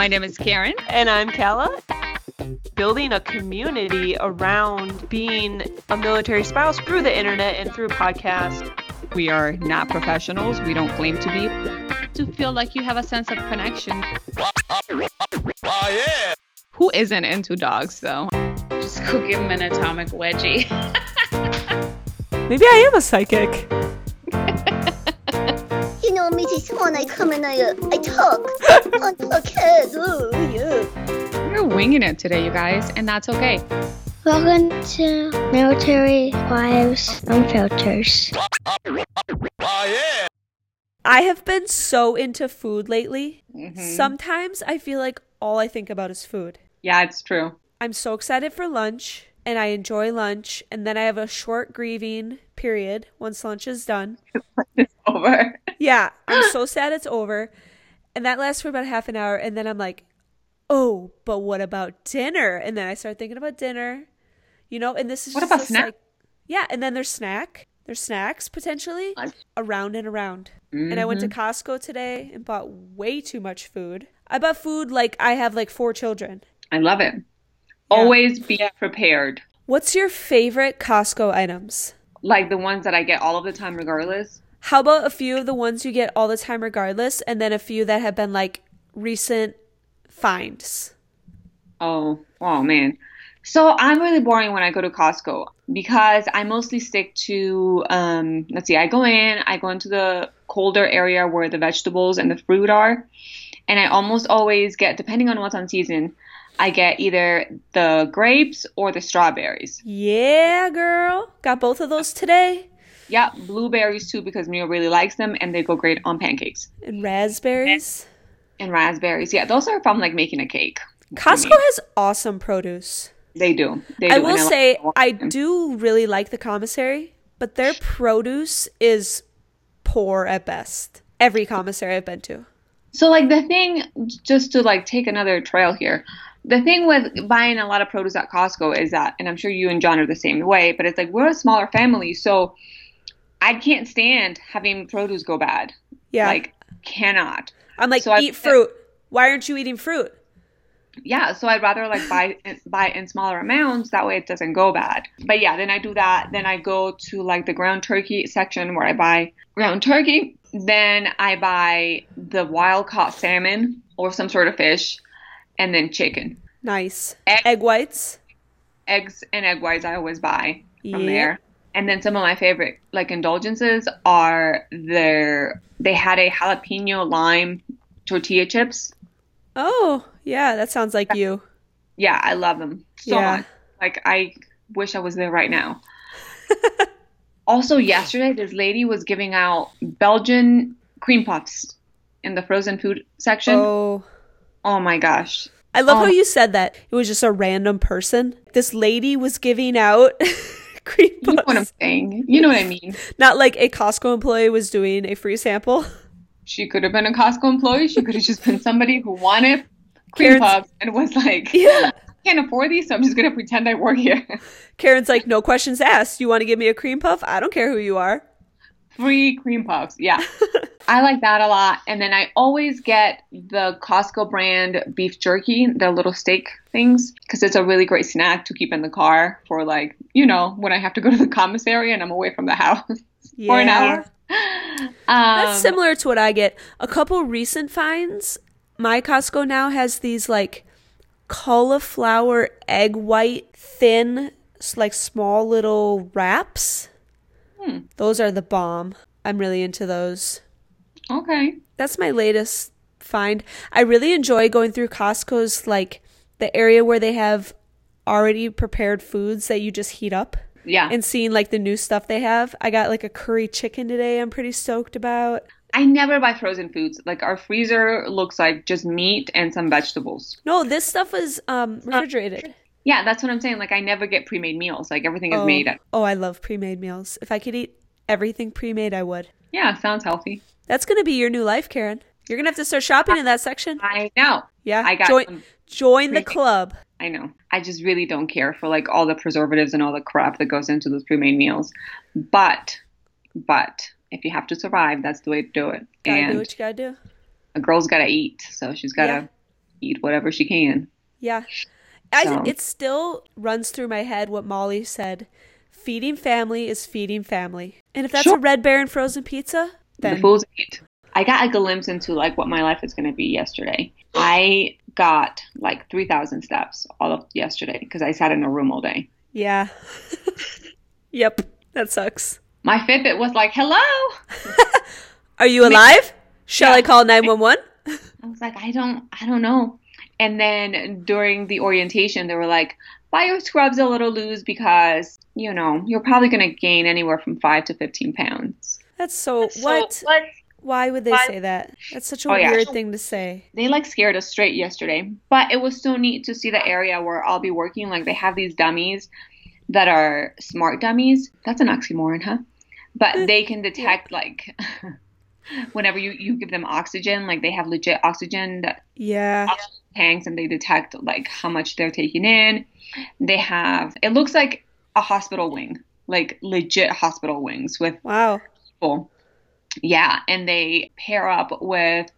My name is Karen. And I'm Kala. Building a community around being a military spouse through the internet and through podcasts. We are not professionals. We don't claim to be. To feel like you have a sense of connection. Oh, yeah. Who isn't into dogs, though? Just go give him an atomic wedgie. Maybe I am a psychic. Swan, I come and I, uh, I talk on yeah. You're winging it today, you guys, and that's okay. Welcome to Military Wives Unfilters. I have been so into food lately. Mm-hmm. Sometimes I feel like all I think about is food. Yeah, it's true. I'm so excited for lunch and I enjoy lunch and then I have a short grieving period once lunch is done. It's over. Yeah, I'm so sad it's over. And that lasts for about half an hour and then I'm like, "Oh, but what about dinner?" And then I start thinking about dinner. You know, and this is What just about snack? like Yeah, and then there's snack. There's snacks potentially Lunch. around and around. And I went to Mm-hmm. Costco today and bought way too much food. I bought food like I have like four children. I love it. Always be prepared. What's your favorite Costco items? Like the ones that I get all of the time, regardless. How about a few of the ones you get all the time regardless, and then a few that have been like recent finds? Oh, oh man. So I'm really boring when I go to Costco because I mostly stick to um let's see, I go in, I go into the colder area where the vegetables and the fruit are, and I almost always get depending on what's on season, I get either the grapes or the strawberries. Yeah, girl. Got both of those today. Yeah, blueberries too because Mia really likes them and they go great on pancakes. And raspberries. And raspberries. Yeah, those are from like making a cake. Costco has awesome produce. They do. They do. I will like say. I do really like the commissary, but their produce is poor at best. Every commissary I've been to. So like the thing, just to like take another trail here, the thing with buying a lot of produce at Costco is that, and I'm sure you and John are the same way, but it's like we're a smaller family, so I can't stand having produce go bad. Yeah. Like cannot. I'm like, so I- eat fruit. Why aren't you eating fruit? Yeah, so I'd rather like buy buy in smaller amounts. That way it doesn't go bad. But yeah, then I do that. Then I go to like the ground turkey section where I buy ground turkey. Then I buy the wild caught salmon or some sort of fish, and then chicken. Nice. Egg- Egg whites. eggs and egg whites I always buy from Yeah. there. And then some of my favorite like indulgences are their they had a jalapeno lime tortilla chips. Oh, yeah, that sounds like you. Yeah, I love them so Yeah. much. Like I wish I was there right now. also yesterday this lady was giving out Belgian cream puffs in the frozen food section. Oh, Oh. my gosh. I love Oh how um, you said that. It was just a random person. This lady was giving out cream puffs. You know what I'm saying. You know what I mean. Not like a Costco employee was doing a free sample. She could have been a Costco employee. She could have just been somebody who wanted cream Karen's- puffs and was like, Yeah. I can't afford these, so I'm just gonna pretend I work here. Karen's like, no questions asked. You want to give me a cream puff? I don't care who you are. Free cream puffs. Yeah. I like that a lot. And then I always get the Costco brand beef jerky, the little steak things, because it's a really great snack to keep in the car for like, you know, when I have to go to the commissary and I'm away from the house for an hour. Um, That's similar to what I get. A couple recent finds. My Costco now has these like cauliflower egg white thin, like small little wraps. Hmm. Those are the bomb. I'm really into those. Okay. That's my latest find. I really enjoy going through Costco's like the area where they have already prepared foods that you just heat up Yeah. and seeing like the new stuff they have. I got like a curry chicken today. I'm pretty stoked about. I never buy frozen foods. Like our freezer looks like just meat and some vegetables. No, this stuff is um refrigerated. Yeah, that's what I'm saying. Like I never get pre-made meals. Like everything is oh, made. At- oh, I love pre-made meals. If I could eat everything pre-made, I would. yeah, sounds healthy. That's gonna be your new life, Karen. You're gonna have to start shopping in that section. I know. Yeah, I got join join the club. I know. I just really don't care for like all the preservatives and all the crap that goes into those pre-made meals. But, but if you have to survive, that's the way to do it. Gotta and do what you gotta do. a girl's got to eat, so she's got to Yeah. eat whatever she can. Yeah. I, it still runs through my head what Molly said. Feeding family is feeding family. And if that's Sure. a Red Baron frozen pizza, the then fools eat. I got a glimpse into like what my life is going to be yesterday. I got like 3,000 steps all of yesterday because I sat in a room all day. yeah. yep, that sucks. My Fitbit was like, hello. Are you alive? Shall Yeah. I call 911? I was like, I don't, I don't know. And then during the orientation, they were like, buy your scrubs a little loose because, you know, you're probably going to gain anywhere from five to 15 pounds. That's so, So, what? what? Why would they Why- say that? That's such a Oh, yeah. weird thing to say. They like scared us straight yesterday, but it was so neat to see the area where I'll be working. Like they have these dummies that are smart dummies. That's an oxymoron, huh? But they can detect like whenever you, you give them oxygen, like they have legit oxygen that Yeah. Tanks and they detect like how much they're taking in. They have it looks like a hospital wing, like legit hospital wings with Wow. people. Yeah, and they pair up with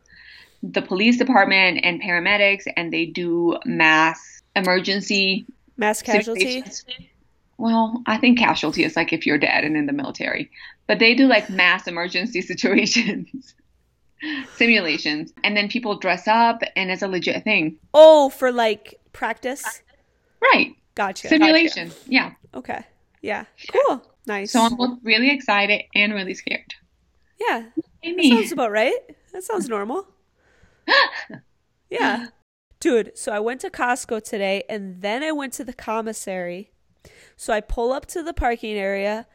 the police department and paramedics and they do mass emergency Mass casualty. situations. Well, I think casualty is like if you're dead and in the military. But they do like mass emergency situations. Simulations. And then people dress up and it's a legit thing. Oh, for like practice? Right. Gotcha. Simulation. Yeah. Okay. Yeah. Cool. Nice. So I'm both really excited and really scared. yeah. That sounds about right. That sounds normal. Yeah. Dude, so I went to Costco today and then I went to the commissary. So I pull up to the parking area.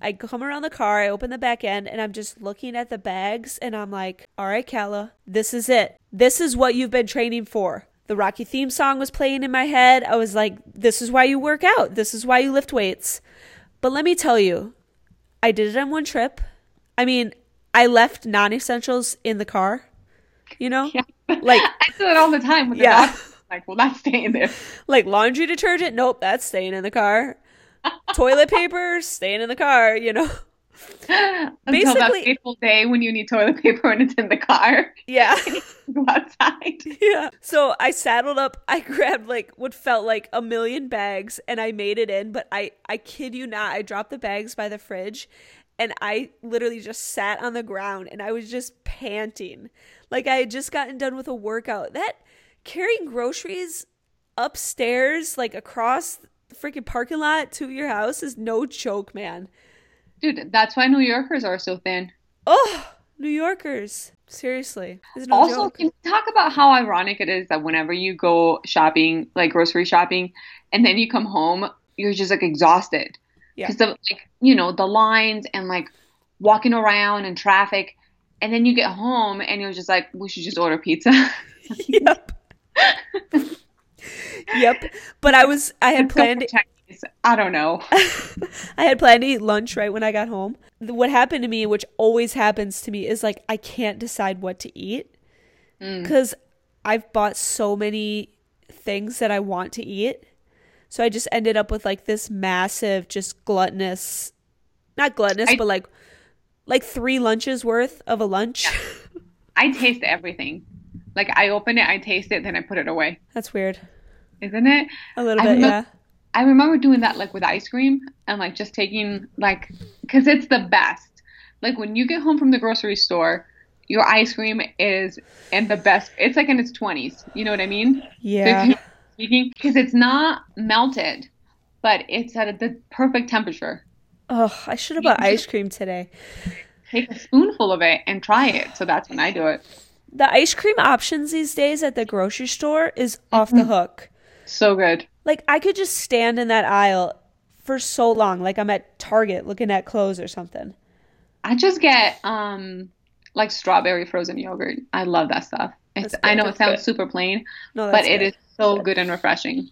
I come around the car, I open the back end, and I'm just looking at the bags and I'm like, all right, Kala, this is it. This is what you've been training for. The Rocky theme song was playing in my head. I was like, this is why you work out. This is why you lift weights. But let me tell you, I did it on one trip. I mean, I left non essentials in the car, you know? Yeah. Like- I do it all the time with the Yeah. dog. Like, well, that's staying there. Like laundry detergent, nope, that's staying in the car. Toilet paper, staying in the car, you know? Until that fateful day when you need toilet paper and it's in the car. Yeah. Go outside. yeah. So I saddled up, I grabbed like what felt like a million bags and I made it in, but I I kid you not, I dropped the bags by the fridge and I literally just sat on the ground and I was just panting. Like I had just gotten done with a workout. That carrying groceries upstairs like across freaking parking lot to your house is no joke, man. Dude, that's why New Yorkers are so thin. Oh, New Yorkers. Seriously. No also, joke. can you talk about how ironic it is that whenever you go shopping, like grocery shopping, and then you come home, you're just like exhausted. Yeah. Because of like, you know, the lines and like walking around and traffic. And then you get home and you're just like, we should just order pizza. yep. yep. But I was I had planned Chinese. I don't know. I had planned to eat lunch right when I got home. What happened to me, which always happens to me, is like I can't decide what to eat Mm. because I've bought so many things that I want to eat. So I just ended up with like this massive, just gluttonous, not gluttonous, I- but like like three lunches worth of a lunch. I taste everything. Like I open it, I taste it, then I put it away. That's weird. Isn't it? A little I bit, yeah. I remember doing that like with ice cream and like just taking like because it's the best. Like when you get home from the grocery store, your ice cream is in the best. It's like in its twenties. You know what I mean? Yeah. Because it's not melted, but it's at the perfect temperature. Oh, I should have bought ice cream today. Take a spoonful of it and try it. So that's when I do it. The ice cream options these days at the grocery store is off the mm-hmm. hook. So good. Like I could just stand in that aisle for so long, like I'm at Target looking at clothes or something. I just get um like strawberry frozen yogurt. I love that stuff. It's, I know it sounds good. super plain, No, but it good. is so good and refreshing.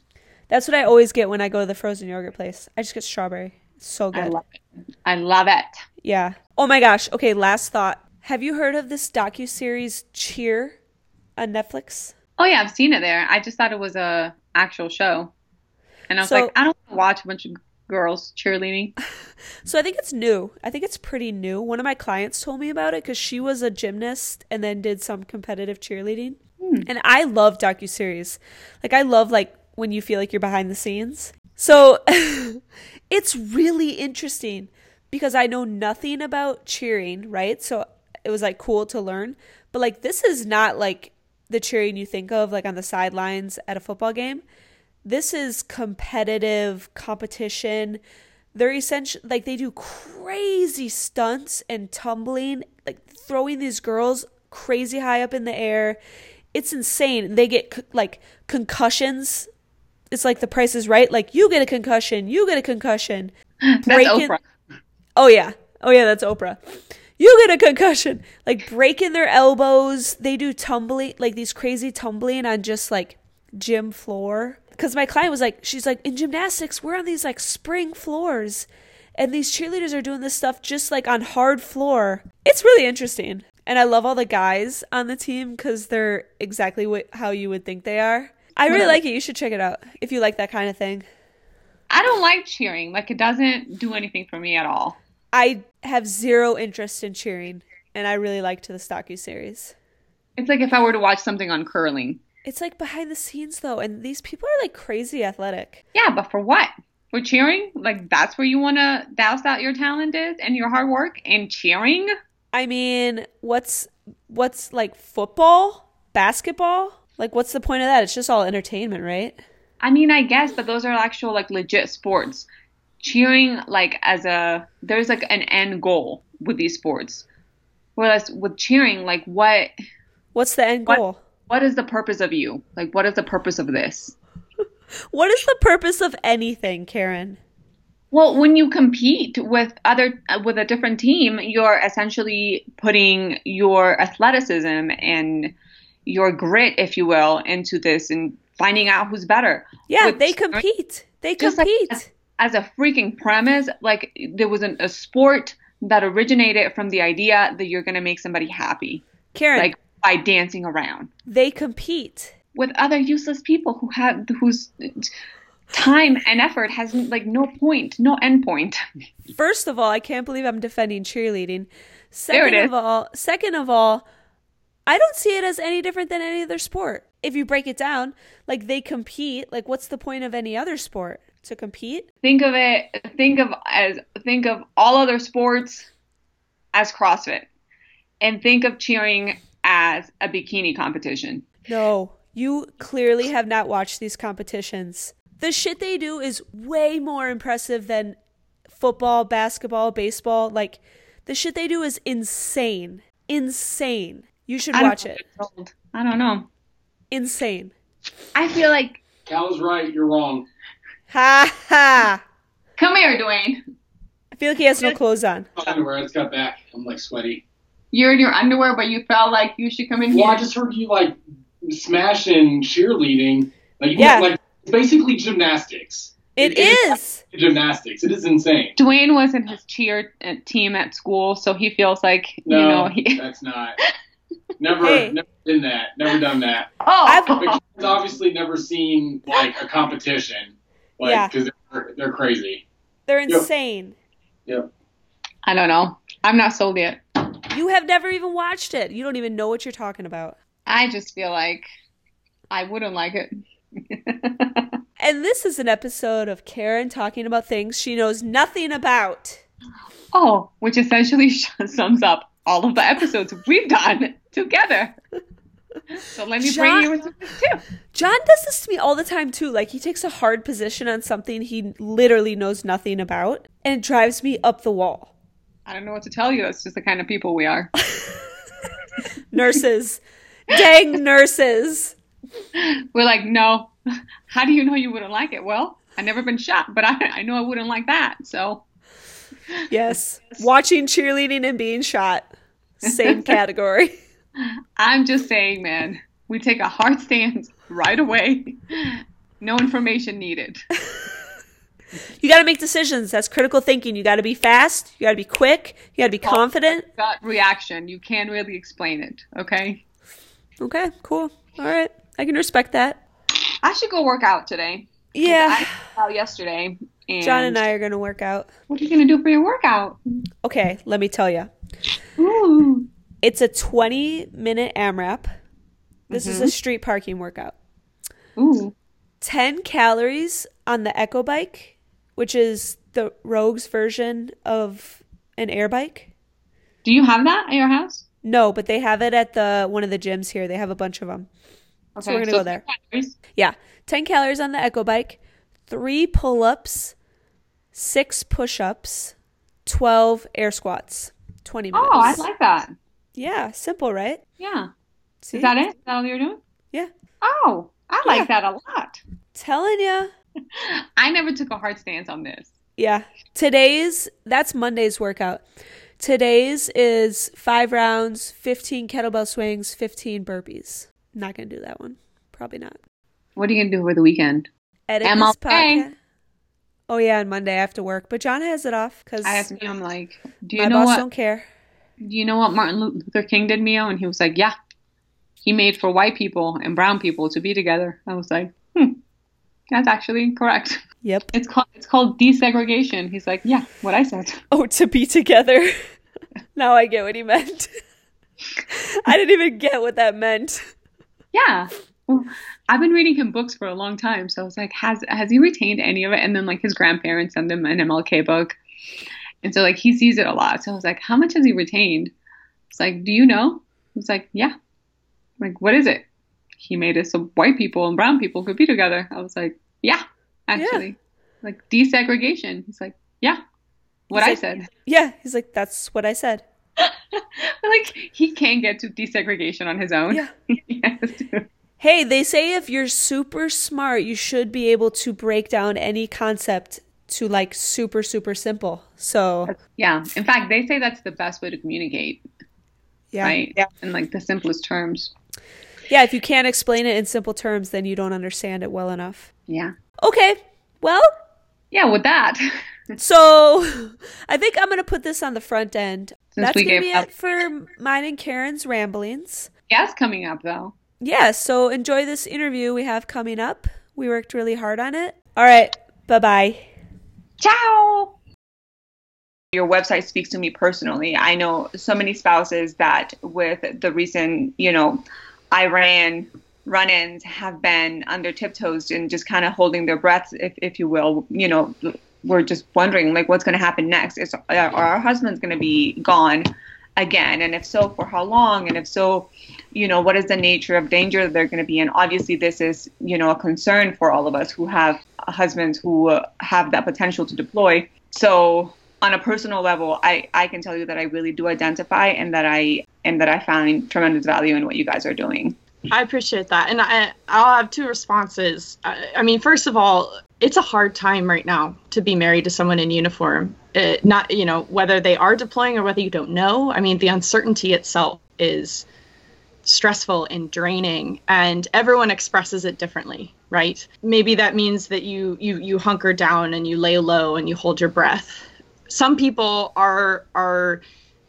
That's what I always get when I go to the frozen yogurt place. I just get strawberry. It's so I good. love it. I love it. yeah. Oh my gosh. Okay, last thought. Have you heard of this docu series Cheer on Netflix? Oh yeah, I've seen it there. I just thought it was a actual show, and I was So- like, I don't watch a bunch of girls cheerleading. So I think it's new. I think it's pretty new. One of my clients told me about it because she was a gymnast and then did some competitive cheerleading. Hmm. And I love docuseries. Like I love like when you feel like you're behind the scenes. So it's really interesting because I know nothing about cheering, right? So it was like cool to learn. But like this is not like the cheering you think of like on the sidelines at a football game. This is competitive competition. They're essentially like they do crazy stunts and tumbling, like throwing these girls crazy high up in the air. It's insane. They get like concussions. It's like the price is right. Like you get a concussion, you get a concussion. That's Breaking- Oprah. Oh yeah. Oh yeah, that's Oprah. You get a concussion. Like breaking their elbows. They do tumbling, like these crazy tumbling on just like gym floor. Cause my client was like, she's like, in gymnastics, we're on these like spring floors. And these cheerleaders are doing this stuff just like on hard floor. It's really interesting. And I love all the guys on the team because they're exactly what, how you would think they are. I really like it. You should check it out if you like that kind of thing. I don't like cheering. Like it doesn't do anything for me at all. I have zero interest in cheering, and I really liked the docuseries. It's like if I were to watch something on curling. It's like behind the scenes though, and these people are like crazy athletic. Yeah, but for what? For cheering? Like that's where you want to douse out your talent is and your hard work and cheering? I mean, what's what's like football, basketball? Like, what's the point of that? It's just all entertainment, right? I mean, I guess, but those are actual like legit sports. Cheering like as a there's like an end goal with these sports. Whereas with cheering, like what What's the end What- goal? what is the purpose of you? Like what is the purpose of this? What is the purpose of anything, Karen? Well, when you compete with other with a different team, you're essentially putting your athleticism and your grit, if you will, into this and finding out who's better. Yeah, With they cheering, compete. They just like compete. As, a freaking premise, like there was an, a sport that originated from the idea that you're gonna make somebody happy, Karen, like by dancing around they compete. with other useless people who have whose time and effort has like no point, no end point. First of all, I can't believe I'm defending cheerleading. Second of all, second of all, I don't see it as any different than any other sport. If you break it down, like they compete, like what's the point of any other sport? To compete? think of it think of as think of all other sports as CrossFit and think of cheering as a bikini competition. No, you clearly have not watched these competitions. The shit they do is way more impressive than football, basketball, baseball. Like the shit they do is insane. Insane. You should watch it. what it's called. I don't know. Insane. I feel like Cal's right. You're wrong. Ha ha. come here, Dwayne. I feel like he has no clothes on. Underwear. It's got back. I'm like sweaty. You're in your underwear, but you felt like you should come in Well, I just heard you like smashing cheerleading. Like, you Yeah. like it's basically gymnastics. It It is. Gymnastics. It is insane. Dwayne was in his cheer uh, team at school, so he feels like No, you know he. that's not. Never, Hey. never done that. Never done that. Oh, But kids obviously never seen like a competition. Like, Yeah. because they're, they're crazy. They're insane. Yep. I don't know. I'm not sold yet. You have never even watched it. You don't even know what you're talking about. I just feel like I wouldn't like it. And this is an episode of Karen talking about things she knows nothing about. Oh, which essentially sums up all of the episodes we've done together. So let me John- bring you into this too. John does this to me all the time too. Like he takes a hard position on something he literally knows nothing about, and it drives me up the wall. I don't know what to tell you. That's just the kind of people we are. Nurses, dang nurses. We're like, no. How do you know you wouldn't like it? Well, I've never been shot, but I, I know I wouldn't like that. So Yes, watching cheerleading and being shot, same category. I'm just saying, man, we take a hard stance right away. No information needed. You got to make decisions. That's critical thinking. You got to be fast. You got to be quick. You got to be confident. Gut reaction. You can't really explain it. Okay. Okay, cool. All right, I can respect that. I should go work out today. Yeah, out yesterday. And John and I are gonna work out. What are you gonna do for your workout? Okay, let me tell you. Ooh. It's a 20 minute AMRAP. This is a mm-hmm. street parking workout. Ooh. 10 calories on the Echo bike, which is the Rogue's version of an air bike. Do you have that at your house? No, but they have it at the one of the gyms here. They have a bunch of them. So we're gonna go there. calories. Yeah, 10 calories on the Echo bike, 3 pull-ups, 6 push-ups, 12 air squats. 20 minutes. Oh, I like that. Yeah, simple, right? Yeah. See? Is that it? Is that all you're doing? Yeah. Oh, I like Yeah. that a lot. Telling ya. I never took a hard stance on this. Yeah. Today's that's Monday's workout. Today's is 5 rounds, 15 kettlebell swings, 15 burpees. Not going to do that one. Probably not. What are you gonna do over the weekend? Edit MLK. this podcast. Oh yeah, on Monday I have to work, but John has it off cuz I asked me, I'm like, do you my know boss what? don't care. Do you know what Martin Luther King did, Mio? And he was like, yeah, he made for white people and brown people to be together. I was like, hmm, that's actually correct. Yep. It's called it's called desegregation. He's like, yeah, what I said. Oh, to be together. now I get what he meant. I didn't even get what that meant. Yeah. Well, I've been reading him books for a long time, so I was like, has has he retained any of it? And then like his grandparents send him an MLK book, and so like he sees it a lot. So I was like, how much has he retained? It's like, do you know? He's like, yeah. I'm like, what is it? He made it so white people and brown people could be together. I was like, yeah, actually, Yeah. like desegregation. He's like, yeah, what He's I like- said. Yeah, he's like that's what I said. like he can't get to desegregation on his own. Yeah. He has to. Hey, they say if you're super smart, you should be able to break down any concept to like super super simple. So, Yeah. In fact, they say that's the best way to communicate, yeah. right? Yeah. In like the simplest terms. Yeah, if you can't explain it in simple terms, then you don't understand it well enough. Yeah. Okay. Well, Yeah. With that, so I think I'm going to put this on the front end. Since That's we going to gave be up- it for mine and Karen's ramblings. gas coming up though. Yeah, so enjoy this interview we have coming up. We worked really hard on it. All right. Bye-bye. Ciao. Your website speaks to me personally. I know so many spouses that with the recent, you know, Iran run-ins have been under tiptoes and just kind of holding their breaths, if, if you will. You know, we're just wondering like what's going to happen next. Is are our husband's going to be gone again? And if so, for how long? And if so, you know, what is the nature of danger that they're going to be in? Obviously, this is, you know, a concern for all of us who have husbands who uh, have that potential to deploy. So, on a personal level, I, I can tell you that I really do identify and that I and that I find tremendous value in what you guys are doing. I appreciate that, and I I'll have two responses. I, I mean, first of all, it's a hard time right now to be married to someone in uniform. Uh not you know whether they are deploying or whether you don't know. I mean, the uncertainty itself is stressful and draining, and everyone expresses it differently, right? Maybe that means that you you you hunker down and you lay low and you hold your breath. Some people are are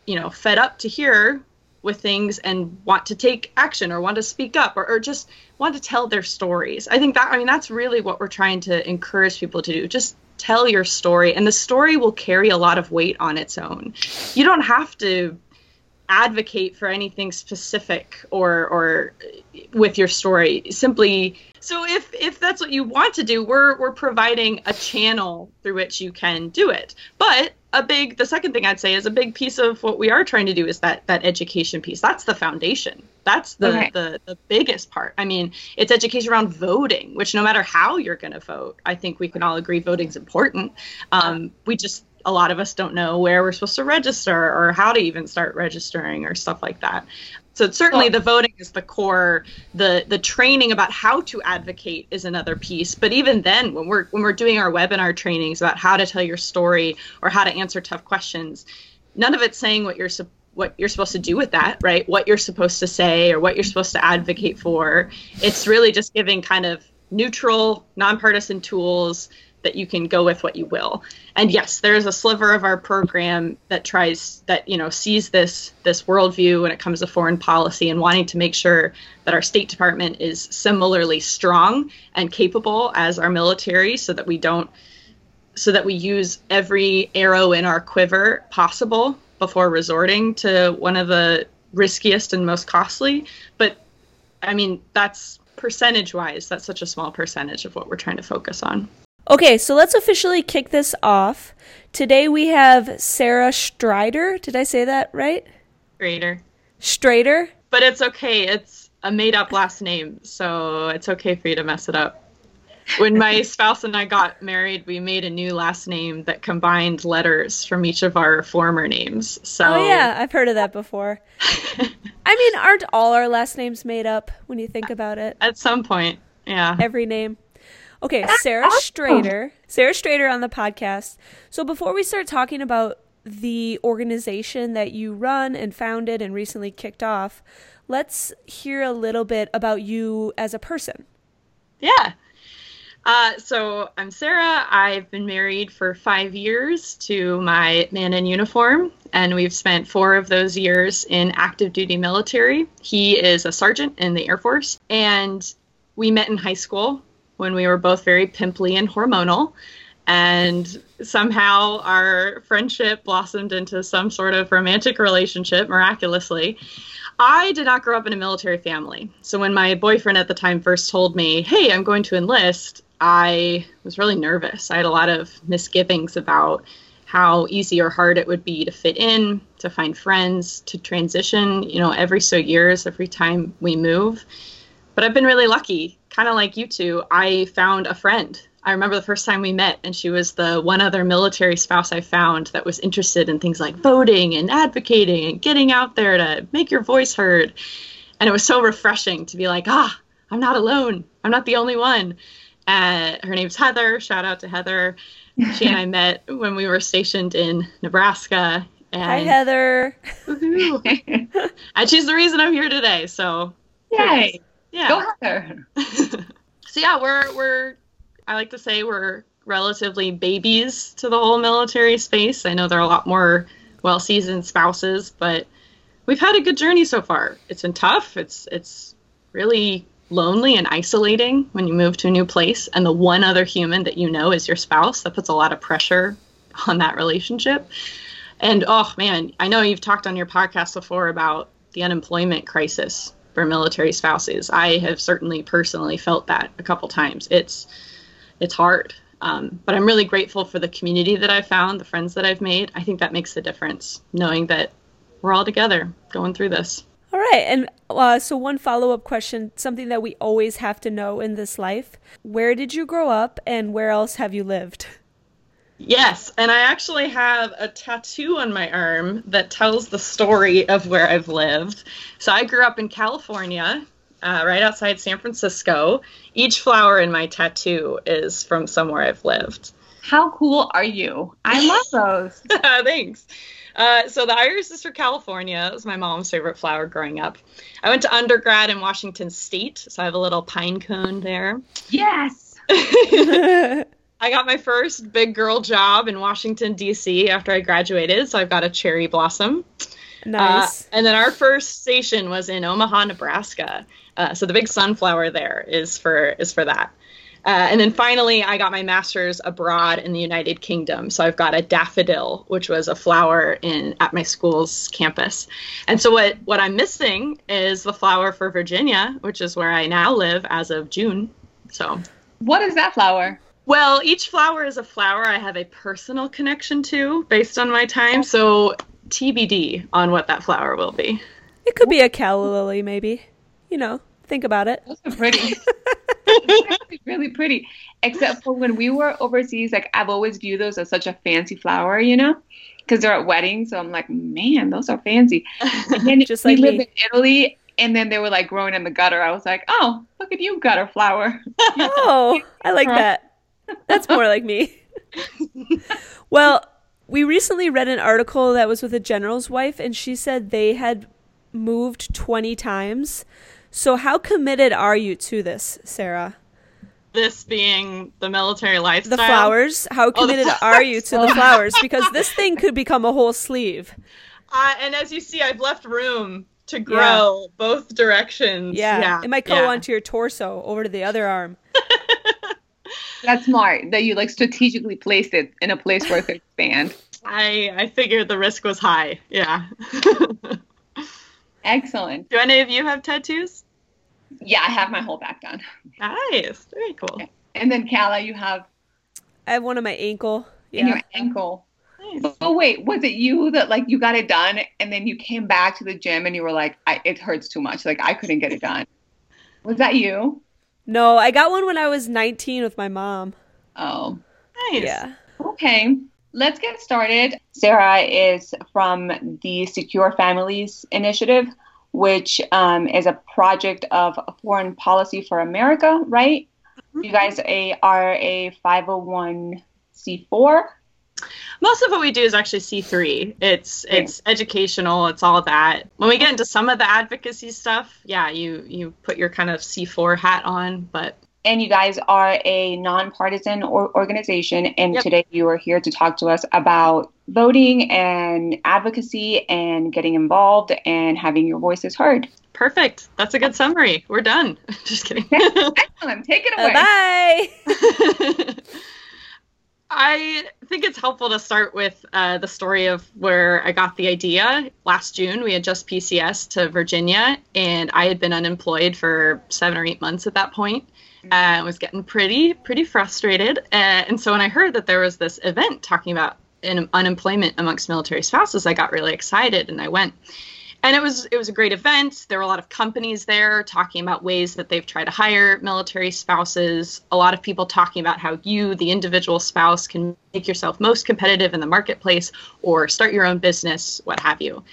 you know fed up to hear with things and want to take action or want to speak up or, or just want to tell their stories. I think that, I mean, that's really what we're trying to encourage people to do. Just tell your story, and the story will carry a lot of weight on its own. You don't have to advocate for anything specific or or with your story simply so if if that's what you want to do we're we're providing a channel through which you can do it. But a big the second thing i'd say is a big piece of what we are trying to do is that that education piece. That's the foundation. That's the Okay. the, the biggest part. I mean it's education around voting which no matter how you're going to vote i think we can all agree voting's important. Um, we just a lot of us don't know where we're supposed to register or how to even start registering or stuff like that. So certainly the voting is the core. The the training about how to advocate is another piece. But even then, when we're when we're doing our webinar trainings about how to tell your story or how to answer tough questions, none of it's saying what you're what you're supposed to do with that, right? What you're supposed to say or what you're supposed to advocate for. It's really just giving kind of neutral, nonpartisan tools that you can go with what you will. And yes, there's a sliver of our program that tries that you know sees this this worldview when it comes to foreign policy and wanting to make sure that our State Department is similarly strong and capable as our military, so that we don't so that we use every arrow in our quiver possible before resorting to one of the riskiest and most costly. But I mean, that's percentage wise, that's such a small percentage of what we're trying to focus on. Okay, so let's officially kick this off. Today we have Sarah Strider. Did I say that right? Greater. Streyder? But it's okay. It's a made up last name, so it's okay for you to mess it up. When my spouse and I got married, we made a new last name that combined letters from each of our former names. So Oh, yeah, I've heard of that before. I mean, aren't all our last names made up when you think about it? at some point, yeah. Every name. Okay, Sarah Streyder. Sarah Streyder on the podcast. So before we start talking about the organization that you run and founded and recently kicked off, let's hear a little bit about you as a person. Yeah. Uh, so I'm Sarah. I've been married for five years to my man in uniform, and we've spent four of those years in active duty military. He is a sergeant in the Air Force, and we met in high school when we were both very pimply and hormonal. And somehow our friendship blossomed into some sort of romantic relationship miraculously. I did not grow up in a military family. So when my boyfriend at the time first told me, hey, I'm going to enlist, I was really nervous. I had a lot of misgivings about how easy or hard it would be to fit in, to find friends, to transition, you know, every so years, every time we move. But I've been really lucky, kind of like you two. I found a friend. I remember the first time we met, and she was the one other military spouse I found that was interested in things like voting and advocating and getting out there to make your voice heard. And it was so refreshing to be like, ah, I'm not alone. I'm not the only one. Uh, her name's Heather. Shout out to Heather. She and I met when we were stationed in Nebraska. And, Hi, Heather. And she's the reason I'm here today. So Yay! Yeah. Go Heather. so yeah, we're we're I like to say we're relatively babies to the whole military space. I know there are a lot more well seasoned spouses, but we've had a good journey so far. It's been tough. It's it's really lonely and isolating when you move to a new place and the one other human that you know is your spouse. That puts a lot of pressure on that relationship. And oh man, I know you've talked on your podcast before about the unemployment crisis for military spouses. I have certainly personally felt that a couple times. It's it's hard. Um, but I'm really grateful for the community that I've found, the friends that I've made. I think that makes the difference, knowing that we're all together going through this. All right. And uh, so, one follow up question something that we always have to know in this life where did you grow up and where else have you lived? Yes, and I actually have a tattoo on my arm that tells the story of where I've lived. So I grew up in California, uh, right outside San Francisco. Each flower in my tattoo is from somewhere I've lived. How cool are you? I love those. Thanks. Uh, so the iris is for California. It was my mom's favorite flower growing up. I went to undergrad in Washington State, so I have a little pine cone there. yes. I got my first big girl job in Washington D.C. after I graduated, so I've got a cherry blossom. nice. Uh, and then our first station was in Omaha, Nebraska. Uh, so the big sunflower there is for is for that. Uh, and then finally, I got my master's abroad in the United Kingdom. So I've got a daffodil, which was a flower in at my school's campus. And so what what I'm missing is the flower for Virginia, which is where I now live as of June. So What is that flower? Well, each flower is a flower I have a personal connection to based on my time. So TBD on what that flower will be. it could be a calla lily, maybe. You know, think about it. Those are pretty. Actually really pretty. Except for when we were overseas, like I've always viewed those as such a fancy flower, you know, because they're at weddings. So I'm like, man, those are fancy. And then Just we like lived in Italy, and then they were like growing in the gutter. I was like, oh, look at you, gutter flower. Oh, I like that. That's more like me. well, we recently read an article that was with a general's wife, and she said they had moved 20 times. So, how committed are you to this, Sarah? This being the military lifestyle. The flowers? How Oh, committed are you to the flowers? Because this thing could become a whole sleeve. Uh, and as you see, I've left room to grow both directions. Yeah. It might go yeah. onto your torso over to the other arm. That's smart that you like strategically placed it in a place where it could expand. I I figured the risk was high. Yeah. Excellent. Do any of you have tattoos? Yeah, I have my whole back done. Nice. Very cool. And then Kala, you have I have one on my ankle. in Yeah. your ankle. Nice. Oh wait, was it you that like you got it done and then you came back to the gym and you were like, I, it hurts too much. Like I couldn't get it done. Was that you? No, I got one when I was 19 with my mom. Oh, Nice. Yeah. okay. Let's get started. Sarah is from the Secure Families Initiative, which um, is a project of Foreign Policy for America, right? You guys a, are a 501c4. Most of what we do is actually C3. It's it's educational. It's all that. When we get into some of the advocacy stuff, yeah, you you put your kind of C4 hat on, but and you guys are a nonpartisan or- organization and Yep. today you are here to talk to us about voting and advocacy and getting involved and having your voices heard perfect. That's a good summary. We're done. Just kidding. excellent take it away bye. I think it's helpful to start with uh, the story of where I got the idea. Last June, we had just PCS to Virginia, and I had been unemployed for seven or eight months at that point. Uh, I was getting pretty, pretty frustrated. Uh, and so when I heard that there was this event talking about in unemployment amongst military spouses, I got really excited and I went and it was it was a great event. There were a lot of companies there talking about ways that they've tried to hire military spouses a lot of people talking about how you the individual spouse can make yourself most competitive in the marketplace or start your own business what have you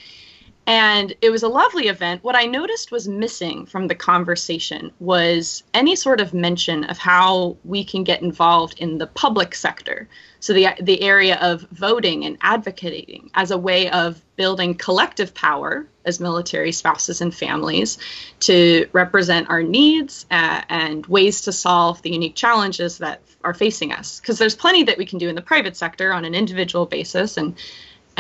and it was a lovely event. What i noticed was missing from the conversation was any sort of mention of how we can get involved in the public sector. So the the area of voting and advocating as a way of building collective power as military spouses and families to represent our needs uh, and ways to solve the unique challenges that are facing us. Because there's plenty that we can do in the private sector on an individual basis and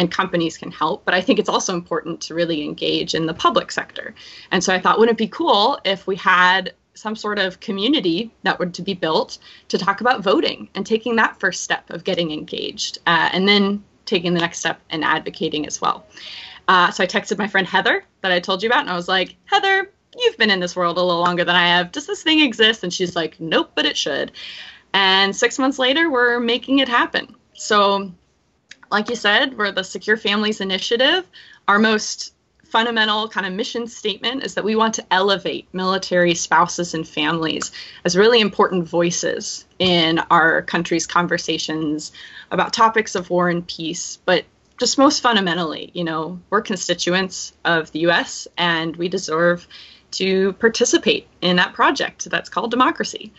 and companies can help but i think it's also important to really engage in the public sector. And so i thought wouldn't it be cool if we had some sort of community that would to be built to talk about voting and taking that first step of getting engaged uh, and then taking the next step and advocating as well. Uh, so i texted my friend heather that i told you about and i was like heather you've been in this world a little longer than i have. Does this thing exist? And she's like nope but it should. And six months later we're making it happen. So like you said, we're the Secure Families Initiative. Our most fundamental kind of mission statement is that we want to elevate military spouses and families as really important voices in our country's conversations about topics of war and peace. But just most fundamentally, you know, we're constituents of the US and we deserve to participate in that project that's called democracy.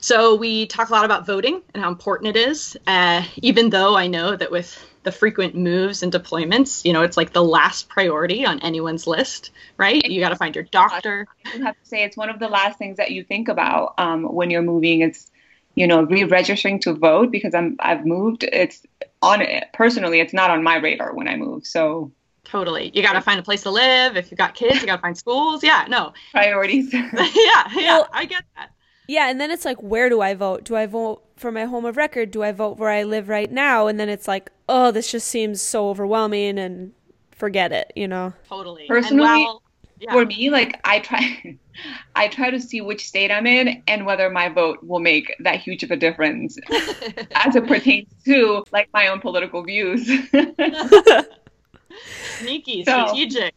So we talk a lot about voting and how important it is, uh, even though I know that with the frequent moves and deployments, you know, it's like the last priority on anyone's list, right? You got to find your doctor. I have to say it's one of the last things that you think about um, when you're moving. It's you know re-registering to vote because I'm I've moved. It's on it personally. It's not on my radar when I move. So Totally. You got to find a place to live. If you've got kids, you got to find schools. Yeah, no. priorities. yeah, yeah, Well- I get that. Yeah, and then it's like, where do I vote? Do I vote for my home of record? Do I vote where I live right now? And then it's like, oh, this just seems so overwhelming and forget it, you know? Totally. Personally, and while, yeah. For me, like I try, I try to see which state I'm in and whether my vote will make that huge of a difference as it pertains to like my own political views. sneaky, So- strategic.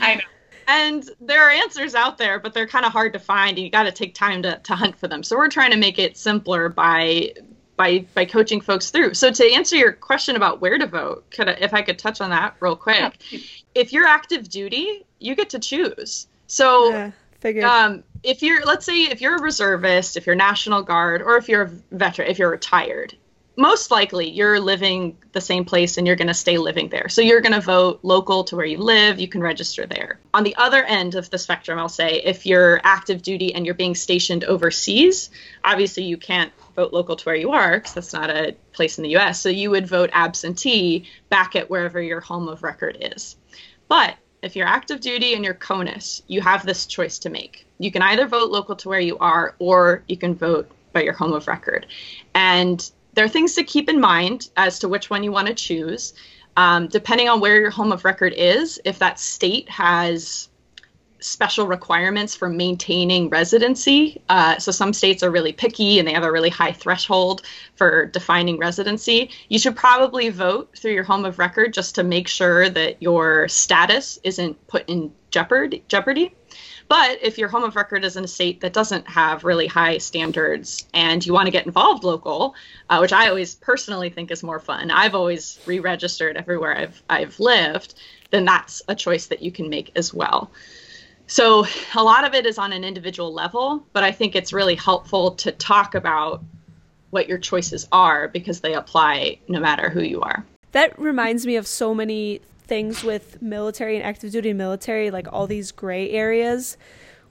I know. And there are answers out there but they're kind of hard to find and you got to take time to, to hunt for them. So we're trying to make it simpler by by by coaching folks through. So to answer your question about where to vote could I, if i could touch on that real quick if you're active duty you get to choose. So Yeah, figured. um, if you're let's say if you're a reservist if you're national guard or if you're a veteran if you're retired most likely you're living the same place and you're going to stay living there so you're going to vote local to where you live you can register there on the other end of the spectrum i'll say if you're active duty and you're being stationed overseas obviously you can't vote local to where you are because that's not a place in the us so you would vote absentee back at wherever your home of record is but if you're active duty and you're CONUS, you have this choice to make. You can either vote local to where you are, or you can vote by your home of record. And there are things to keep in mind as to which one you want to choose. Um, depending on where your home of record is, if that state has special requirements for maintaining residency. Uh, so some states are really picky and they have a really high threshold for defining residency. You should probably vote through your home of record just to make sure that your status isn't put in jeopardy. Jeopardy. But if your home of record is in a state that doesn't have really high standards and you want to get involved local, uh, which I always personally think is more fun, I've always re-registered everywhere I've I've lived, then that's a choice that you can make as well. So a lot of it is on an individual level, but I think it's really helpful to talk about what your choices are because they apply no matter who you are. That reminds me of so many things with military and active duty military, like all these gray areas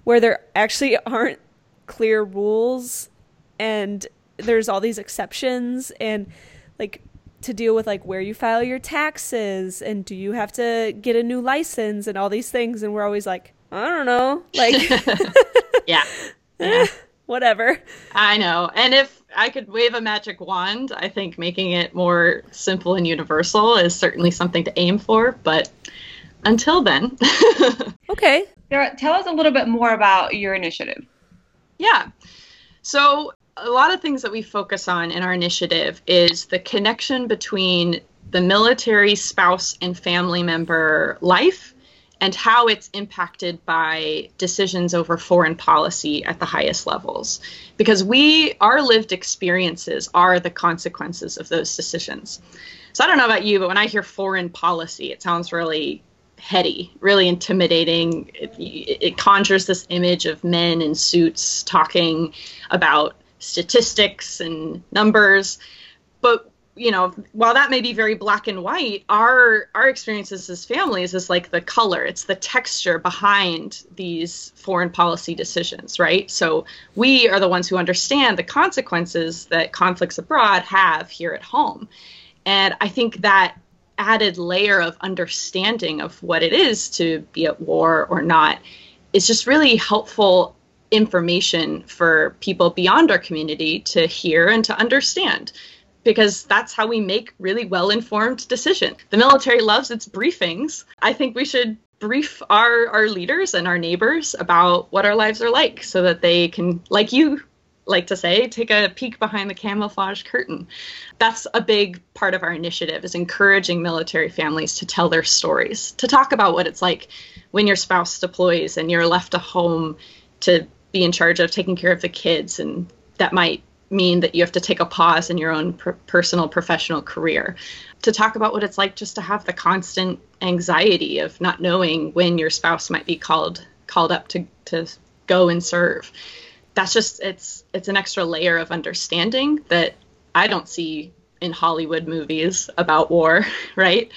where there actually aren't clear rules and there's all these exceptions and like to deal with like where you file your taxes and do you have to get a new license and all these things and we're always like I don't know. Like, yeah. yeah. whatever. I know. And if I could wave a magic wand, I think making it more simple and universal is certainly something to aim for. But until then. okay. Sarah, tell us a little bit more about your initiative. Yeah. So, a lot of things that we focus on in our initiative is the connection between the military spouse and family member life and how it's impacted by decisions over foreign policy at the highest levels. Because we, our lived experiences are the consequences of those decisions. So I don't know about you, but when I hear foreign policy, it sounds really heady, really intimidating. It, it conjures this image of men in suits talking about statistics and numbers. But you know, while that may be very black and white, our our experiences as families is like the color, it's the texture behind these foreign policy decisions, right? So we are the ones who understand the consequences that conflicts abroad have here at home. And I think that added layer of understanding of what it is to be at war or not is just really helpful information for people beyond our community to hear and to understand because that's how we make really well informed decisions. The military loves its briefings. I think we should brief our, our leaders and our neighbors about what our lives are like so that they can, like you like to say, take a peek behind the camouflage curtain. That's a big part of our initiative is encouraging military families to tell their stories, to talk about what it's like when your spouse deploys and you're left at home to be in charge of taking care of the kids and that might mean that you have to take a pause in your own per- personal professional career. To talk about what it's like just to have the constant anxiety of not knowing when your spouse might be called called up to to go and serve. That's just it's it's an extra layer of understanding that i don't see in hollywood movies about war right?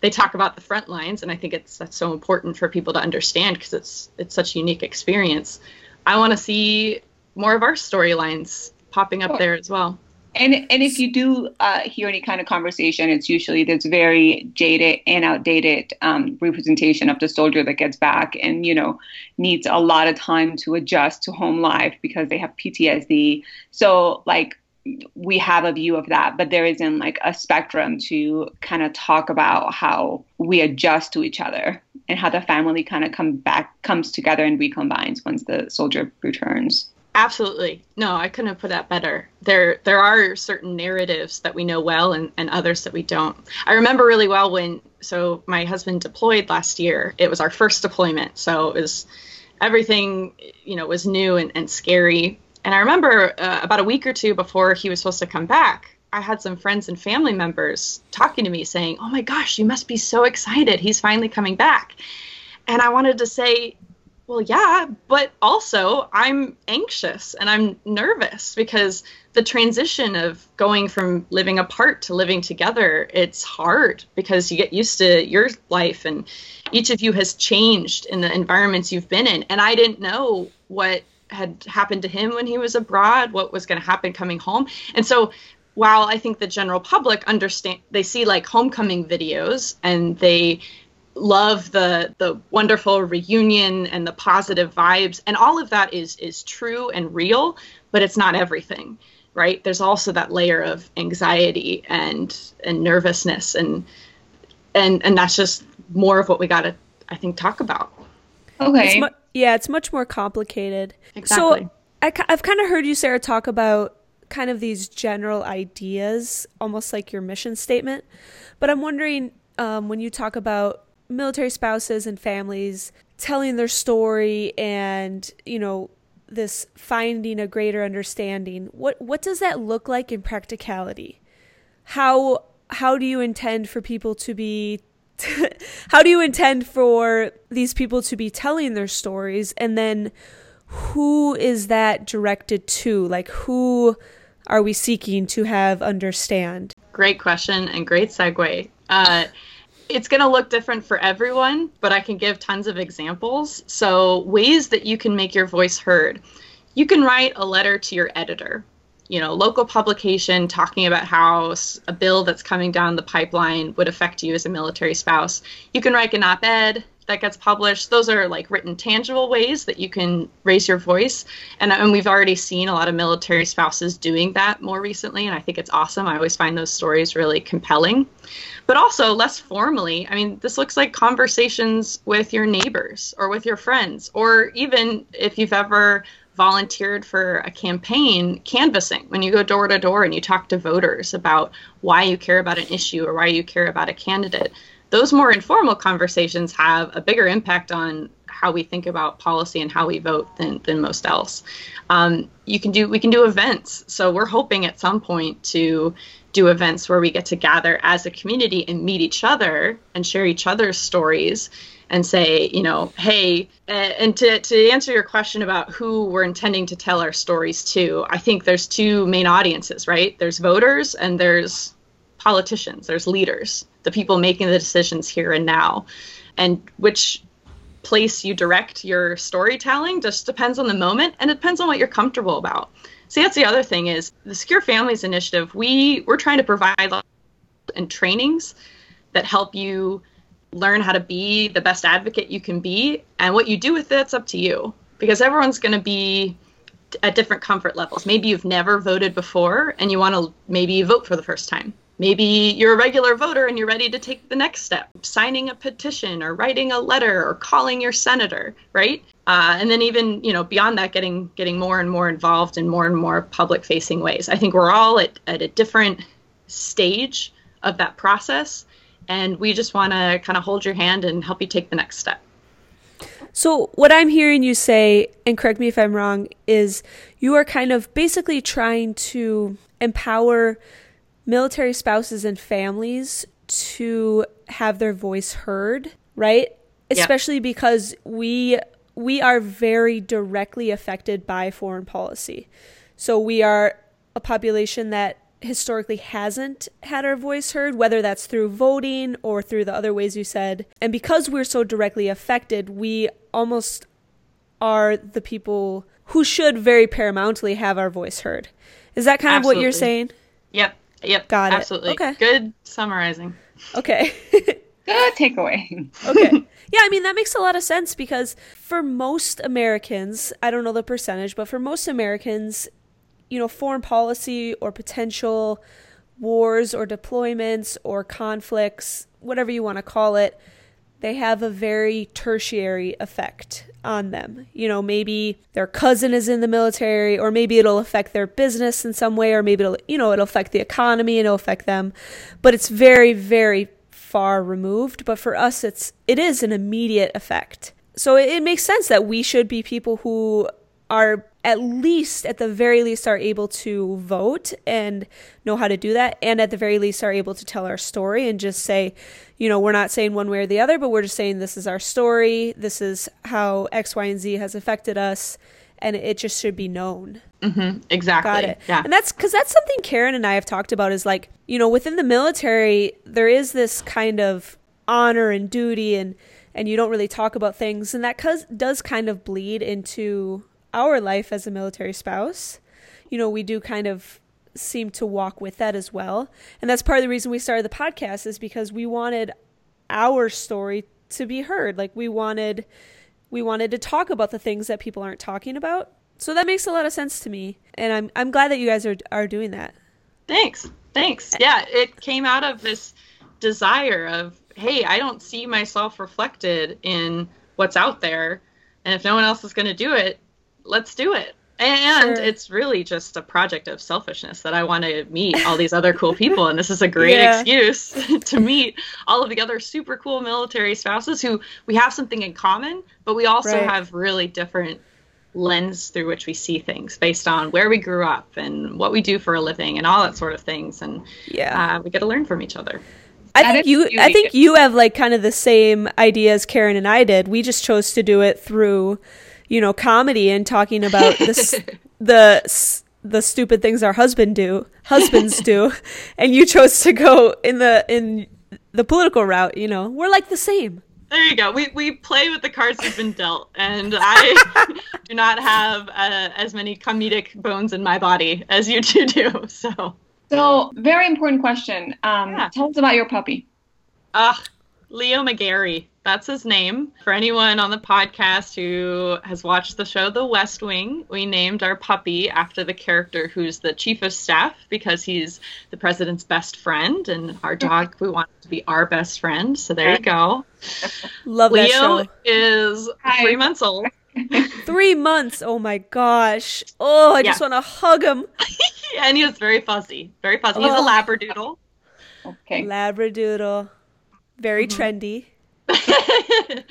They talk about the front lines and i think it's that's so important for people to understand because it's it's such a unique experience. I want to see more of our storylines popping up there as well. And and if you do uh, hear any kind of conversation, it's usually this very jaded and outdated um, representation of the soldier that gets back and you know needs a lot of time to adjust to home life because they have PTSD. So like we have a view of that, but there isn't like a spectrum to kind of talk about how we adjust to each other and how the family kind of come back comes together and recombines once the soldier returns. Absolutely. No, I couldn't have put that better. There there are certain narratives that we know well and, and others that we don't. I remember really well when so my husband deployed last year. It was our first deployment. So it was everything, you know, was new and, and scary. And I remember uh, about a week or two before he was supposed to come back, I had some friends and family members talking to me saying, "Oh my gosh, you must be so excited. He's finally coming back." And I wanted to say, well, yeah, but also I'm anxious and I'm nervous because the transition of going from living apart to living together, it's hard because you get used to your life and each of you has changed in the environments you've been in. And I didn't know what had happened to him when he was abroad, what was going to happen coming home. And so while I think the general public understand, they see like homecoming videos and they love the the wonderful reunion and the positive vibes and all of that is is true and real but it's not everything right there's also that layer of anxiety and and nervousness and and and that's just more of what we got to i think talk about okay it's, mu- Yeah, it's much more complicated. Exactly. So I, ki- I've kind of heard you, Sarah, talk about kind of these general ideas, almost like your mission statement. But I'm wondering um, when you talk about military spouses and families telling their story and, you know, this finding a greater understanding, what, what does that look like in practicality? How, how do you intend for people to be how do you intend for these people to be telling their stories and then who is that directed to like who are we seeking to have understand Great question and great segue. Uh, it's going to look different for everyone, but I can give tons of examples. So, ways that you can make your voice heard. You can write a letter to your editor, you know, local publication talking about how a bill that's coming down the pipeline would affect you as a military spouse. You can write an op ed that gets published. Those are like written, tangible ways that you can raise your voice. And, uh, and we've already seen a lot of military spouses doing that more recently. And I think it's awesome. I always find those stories really compelling. But also, less formally, I mean, this looks like conversations with your neighbors or with your friends, or even if you've ever volunteered for a campaign canvassing when you go door to door and you talk to voters about why you care about an issue or why you care about a candidate those more informal conversations have a bigger impact on how we think about policy and how we vote than, than most else. Um, you can do we can do events. So we're hoping at some point to do events where we get to gather as a community and meet each other and share each other's stories and say, you know, hey, and to, to answer your question about who we're intending to tell our stories to, I think there's two main audiences, right? There's voters and there's politicians, there's leaders, the people making the decisions here and now. And which place you direct your storytelling just depends on the moment and it depends on what you're comfortable about. See, that's the other thing is the Secure Families Initiative, we, we're trying to provide and trainings that help you learn how to be the best advocate you can be. And what you do with it's up to you because everyone's going to be at different comfort levels. Maybe you've never voted before and you want to maybe vote for the first time. Maybe you're a regular voter and you're ready to take the next step, signing a petition or writing a letter or calling your senator, right? Uh, and then even you know beyond that, getting getting more and more involved in more and more public facing ways. I think we're all at, at a different stage of that process, and we just want to kind of hold your hand and help you take the next step. So, what I'm hearing you say, and correct me if I'm wrong, is you are kind of basically trying to empower military spouses and families to have their voice heard, right? Yeah. Especially because we we are very directly affected by foreign policy. So we are a population that historically hasn't had our voice heard, whether that's through voting or through the other ways you said. And because we're so directly affected, we almost are the people who should very paramountly have our voice heard. Is that kind of what you're saying? Yep, yep, Got it. absolutely. Okay. Good summarizing. Okay. Good takeaway. okay. Yeah, I mean, that makes a lot of sense because for most Americans, I don't know the percentage, but for most Americans, you know, foreign policy or potential wars or deployments or conflicts, whatever you want to call it, they have a very tertiary effect on them. You know, maybe their cousin is in the military, or maybe it'll affect their business in some way, or maybe it'll, you know, it'll affect the economy and it'll affect them. But it's very, very far removed. But for us, it's it is an immediate effect. So it, it makes sense that we should be people who are at least at the very least are able to vote and know how to do that and at the very least are able to tell our story and just say you know we're not saying one way or the other but we're just saying this is our story this is how x y and z has affected us and it just should be known mm-hmm. Exactly. Got it. Yeah. And that's because that's something Karen and I have talked about is like, you know, within the military, there is this kind of honor and duty and, and you don't really talk about things. And that cause, does kind of bleed into our life as a military spouse. You know, we do kind of seem to walk with that as well. And that's part of the reason we started the podcast is because we wanted our story to be heard. Like we wanted we wanted to talk about the things that people aren't talking about. So that makes a lot of sense to me. And I'm I'm glad that you guys are are doing that. Thanks. Thanks. Yeah, it came out of this desire of, hey, I don't see myself reflected in what's out there. And if no one else is going to do it, let's do it. And Sure. it's really just a project of selfishness that I want to meet all these other cool people. And this is a great Yeah. excuse to meet all of the other super cool military spouses who we have something in common, but we also Right. have really different lens through which we see things based on where we grew up and what we do for a living and all that sort of things. And Yeah. uh, we get to learn from each other. I That think you I think you have like kind of the same idea as Karen and I did. We just chose to do it through, you know, comedy and talking about this the the stupid things our husband do, husbands do, and you chose to go in the in the political route, you know. We're like the same. There you go. We, we play with the cards we've been dealt, and I do not have uh, as many comedic bones in my body as you two do. So, So, very important question. Um, Yeah. Tell us about your puppy. ah, Leo McGarry. That's his name. For anyone on the podcast who has watched the show The West Wing, we named our puppy after the character who's the chief of staff because he's the president's best friend, and our dog we want to be our best friend. So there you go. Love that Leo show. is Hi. three months old. Three months. Oh my gosh. Oh, I just want to hug him. and he was very fuzzy, very fuzzy. He's a Oh. labradoodle. Okay. Labradoodle. Very Mm-hmm. trendy.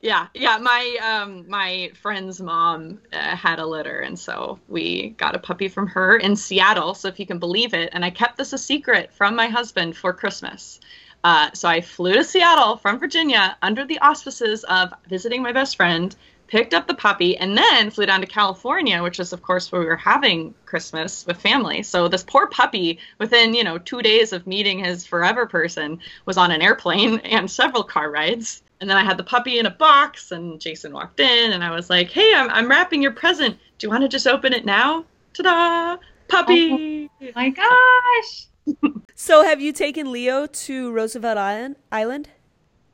yeah, yeah. My um my friend's mom uh, had a litter, and so we got a puppy from her in Seattle. So if you can believe it, and I kept this a secret from my husband for Christmas. Uh, so I flew to Seattle from Virginia under the auspices of visiting my best friend, picked up the puppy, and then flew down to California, which is, of course, where we were having Christmas with family. So this poor puppy, within you know two days of meeting his forever person, was on an airplane and several car rides. And then I had the puppy in a box, and Jason walked in, and I was like, "Hey, I'm I'm wrapping your present. Do you want to just open it now? Ta-da! Puppy!" Oh my gosh. So, have you taken Leo to Roosevelt Island? Island?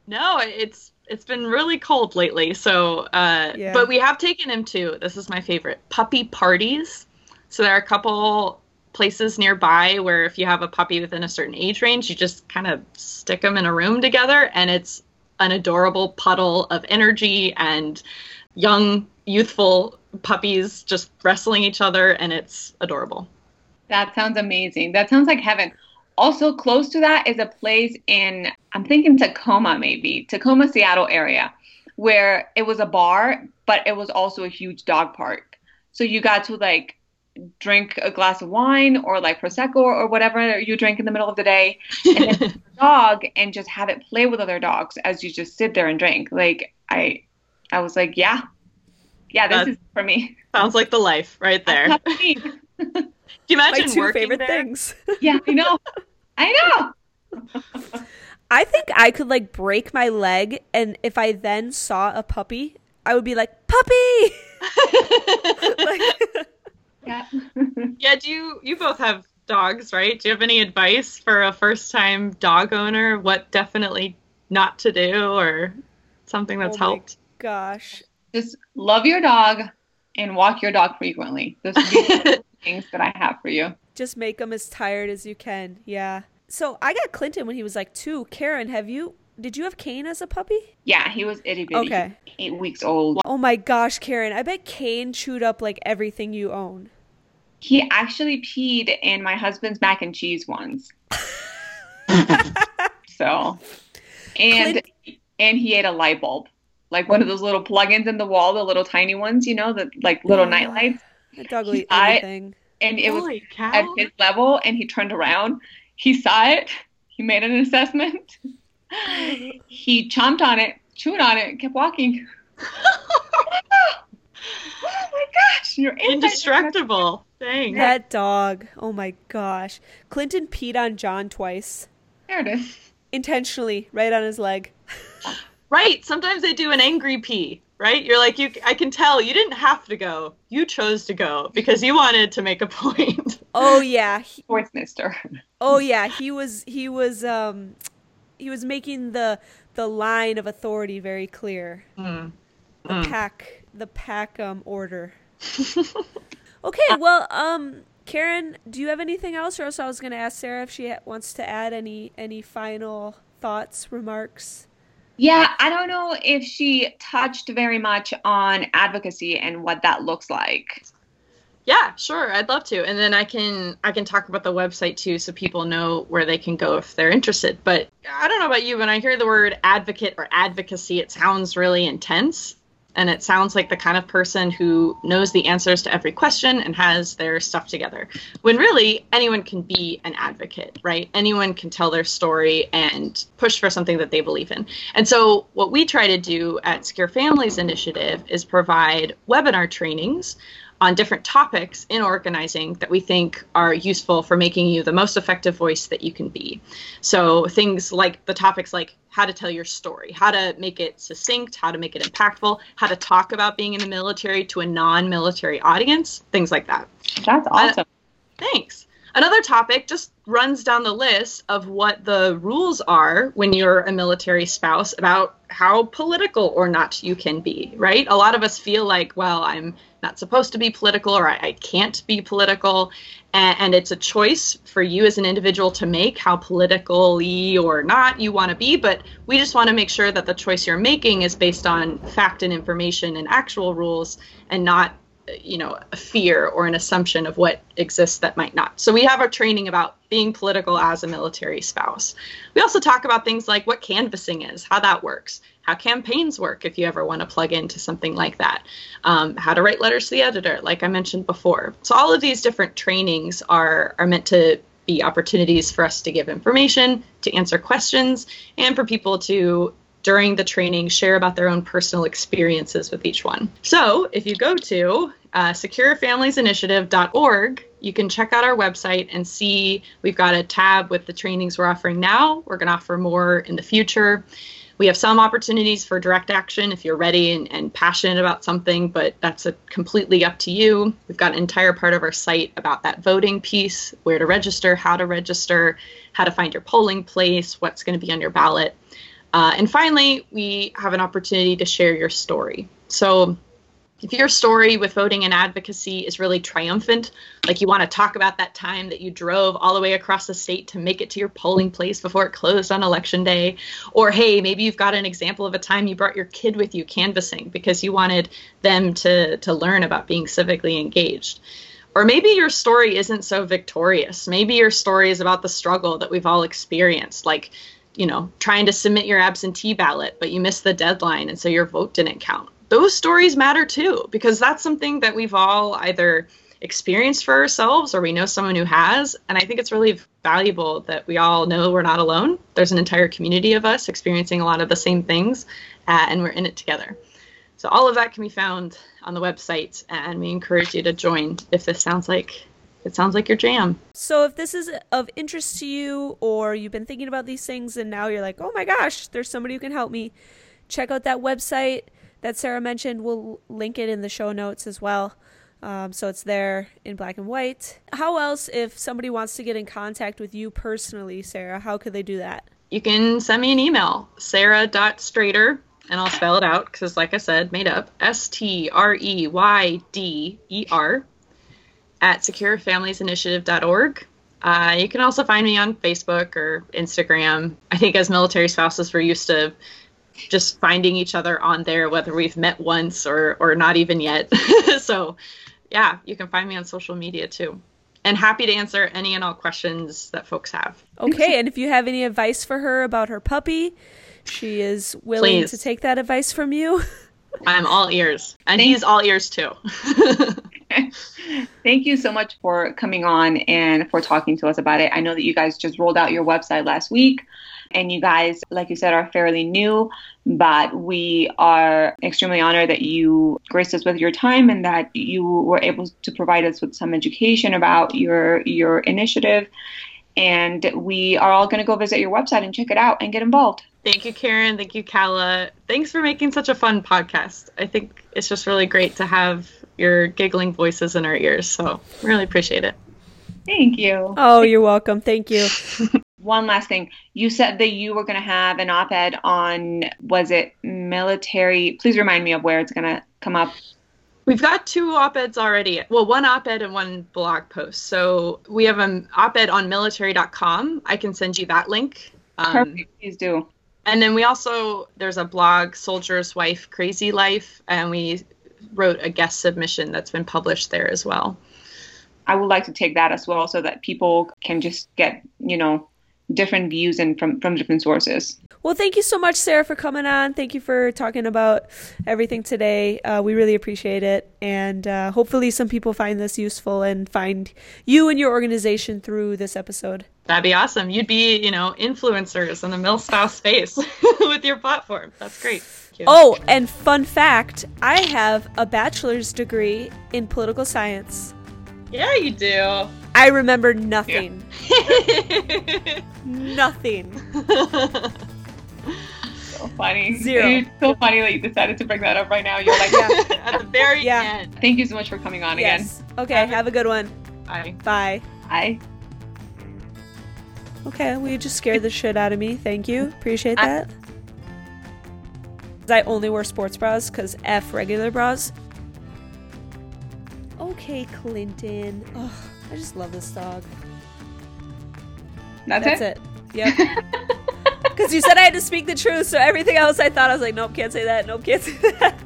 No, it's it's been really cold lately. So, uh, Yeah. but we have taken him to. This is my favorite puppy parties. So there are a couple places nearby where if you have a puppy within a certain age range, you just kind of stick them in a room together, and it's an adorable puddle of energy and young, youthful puppies just wrestling each other, and it's adorable. That sounds amazing. That sounds like heaven. Also, close to that is a place in, I'm thinking Tacoma, maybe, Tacoma, Seattle area, where it was a bar, but it was also a huge dog park. So you got to like drink a glass of wine or like Prosecco or whatever you drink in the middle of the day and then dog and just have it play with other dogs as you just sit there and drink. Like, I, I was like, yeah, yeah, this That- is for me. Sounds like the life right there. That's me. Can you My imagine two working favorite there? things. yeah, I know. I know. I think I could like break my leg, and if I then saw a puppy, I would be like, puppy! like, Yeah. Yeah, do you you both have dogs, right? Do you have any advice for a first time dog owner? What definitely not to do or something that's Oh my helped? gosh. Just love your dog and walk your dog frequently. Those are the things that I have for you. Just make them as tired as you can. Yeah. So I got Clinton when he was like two. Karen, have you, did you have Kane as a puppy? Yeah, he was itty bitty. Okay. Eight weeks old. Oh my gosh, Karen, I bet Kane chewed up like everything you own. He actually peed in my husband's mac and cheese once. so, and Clint- and he ate a light bulb, like one of those little plug-ins in the wall, the little tiny ones, you know, the like little night lights. That dog will eat I- anything. And it was Holy at cow. his level, and he turned around. He saw it. He made an assessment. he chomped on it, chewed on it, and kept walking. oh my gosh, you're Indestructible. Dang. That dog. Oh my gosh. Clinton peed on John twice. There it is. Intentionally, right on his leg. Right. Sometimes they do an angry pee, right? You're like, you. I can tell you didn't have to go. You chose to go because you wanted to make a point. Oh yeah. He- Sports mister. oh yeah. He was he was um he was making the the line of authority very clear. Mm. The Mm. pack the pack um order. okay, well, um Karen, do you have anything else or else I was going to ask Sarah if she wants to add any any final thoughts, remarks? Yeah, I don't know if she touched very much on advocacy and what that looks like. Yeah, sure. I'd love to. And then I can I can talk about the website too so people know where they can go if they're interested. But I don't know about you, when I hear the word advocate or advocacy, it sounds really intense. And it sounds like the kind of person who knows the answers to every question and has their stuff together. When really anyone can be an advocate, right? Anyone can tell their story and push for something that they believe in. And so what we try to do at Secure Families Initiative is provide webinar trainings on different topics in organizing that we think are useful for making you the most effective voice that you can be. So things like the topics like how to tell your story, how to make it succinct, how to make it impactful, how to talk about being in the military to a non-military audience, things like that. That's awesome. Uh, thanks. Another topic just runs down the list of what the rules are when you're a military spouse about how political or not you can be, right? A lot of us feel like, well, I'm not supposed to be political or I, I can't be political. And, and, it's a choice for you as an individual to make how politically or not you want to be. But we just want to make sure that the choice you're making is based on fact and information and actual rules and not you know a fear or an assumption of what exists that might not. So we have our training about being political as a military spouse. We also talk about things like what canvassing is how that works how campaigns work if you ever want to plug into something like that um, how to write letters to the editor like i mentioned before. So all of these different trainings are are meant to be opportunities for us to give information to answer questions and for people to during the training share about their own personal experiences with each one. So if you go to uh, securefamiliesinitiative.org, you can check out our website and see we've got a tab with the trainings we're offering now. We're going to offer more in the future. We have some opportunities for direct action if you're ready and, and passionate about something, but that's completely up to you. We've got an entire part of our site about that voting piece where to register, how to register, how to find your polling place, what's going to be on your ballot. Uh, and finally, we have an opportunity to share your story. So, if your story with voting and advocacy is really triumphant, like you want to talk about that time that you drove all the way across the state to make it to your polling place before it closed on election day, or hey, maybe you've got an example of a time you brought your kid with you canvassing because you wanted them to, to learn about being civically engaged. Or maybe your story isn't so victorious. Maybe your story is about the struggle that we've all experienced, like you know, trying to submit your absentee ballot, but you missed the deadline and so your vote didn't count. Those stories matter too, because that's something that we've all either experienced for ourselves or we know someone who has. And I think it's really valuable that we all know we're not alone. There's an entire community of us experiencing a lot of the same things, uh, and we're in it together. So all of that can be found on the website, and we encourage you to join if this sounds like it sounds like your jam. So if this is of interest to you or you've been thinking about these things and now you're like, "Oh my gosh, there's somebody who can help me." Check out that website that Sarah mentioned. We'll link it in the show notes as well. Um, so it's there in black and white. How else, if somebody wants to get in contact with you personally, Sarah, how could they do that? You can send me an email, sarah.streyder, and I'll spell it out because, like I said, made up S T R E Y D E R at securefamiliesinitiative.org. Uh, you can also find me on Facebook or Instagram. I think as military spouses, we're used to just finding each other on there, whether we've met once or, or not even yet. so, yeah, you can find me on social media too. And happy to answer any and all questions that folks have. Okay, and if you have any advice for her about her puppy, she is willing Please. to take that advice from you. I'm all ears, and he's all ears too. Thank you so much for coming on and for talking to us about it. I know that you guys just rolled out your website last week, and you guys, like you said, are fairly new, but we are extremely honored that you graced us with your time and that you were able to provide us with some education about your your initiative. And we are all going to go visit your website and check it out and get involved. Thank you, Karen. Thank you, Kala. Thanks for making such a fun podcast. I think it's just really great to have your giggling voices in our ears. So really appreciate it. Thank you. Oh, you're welcome. Thank you. One last thing. You said that you were going to have an op ed on, was it military? Please remind me of where it's going to come up. We've got two op-eds already. Well, one op-ed and one blog post. So we have an op-ed on military.com. I can send you that link. Um, Perfect. Please do. And then we also there's a blog, Soldier's Wife Crazy Life, and we wrote a guest submission that's been published there as well. I would like to take that as well so that people can just get, you know, different views and from, from different sources. Well, thank you so much, Sarah, for coming on. Thank you for talking about everything today. Uh, we really appreciate it. And uh, hopefully, some people find this useful and find you and your organization through this episode. That'd be awesome. You'd be, you know, influencers in the mill style space with your platform. That's great. Oh, and fun fact I have a bachelor's degree in political science. Yeah, you do. I remember nothing. nothing. So funny. Zero. It's so funny that you decided to bring that up right now. You're like, Yeah. At the very Yeah. end. thank you so much for coming on again. Yes. Okay, have a good one. Bye. Bye. again. Hi. Okay, well, you just scared the shit out of me. Thank you. Appreciate that. I only wear sports bras because F regular bras. Okay, Clinton. Oh, I just love this dog. That's, That's it. it. Yep. Because you said I had to speak the truth, so everything else I thought I was like, nope, can't say that. Nope, can't say that.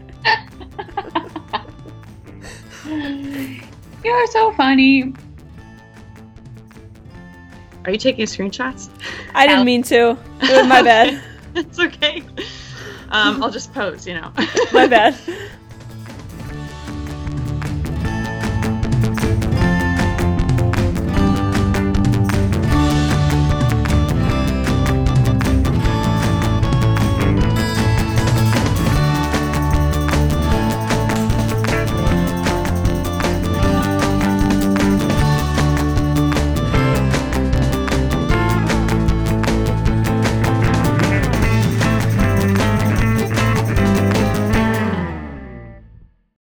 You're so funny. Are you taking screenshots? I didn't mean to. It was my bad. it's okay. Um, I'll just pose, you know. My bad.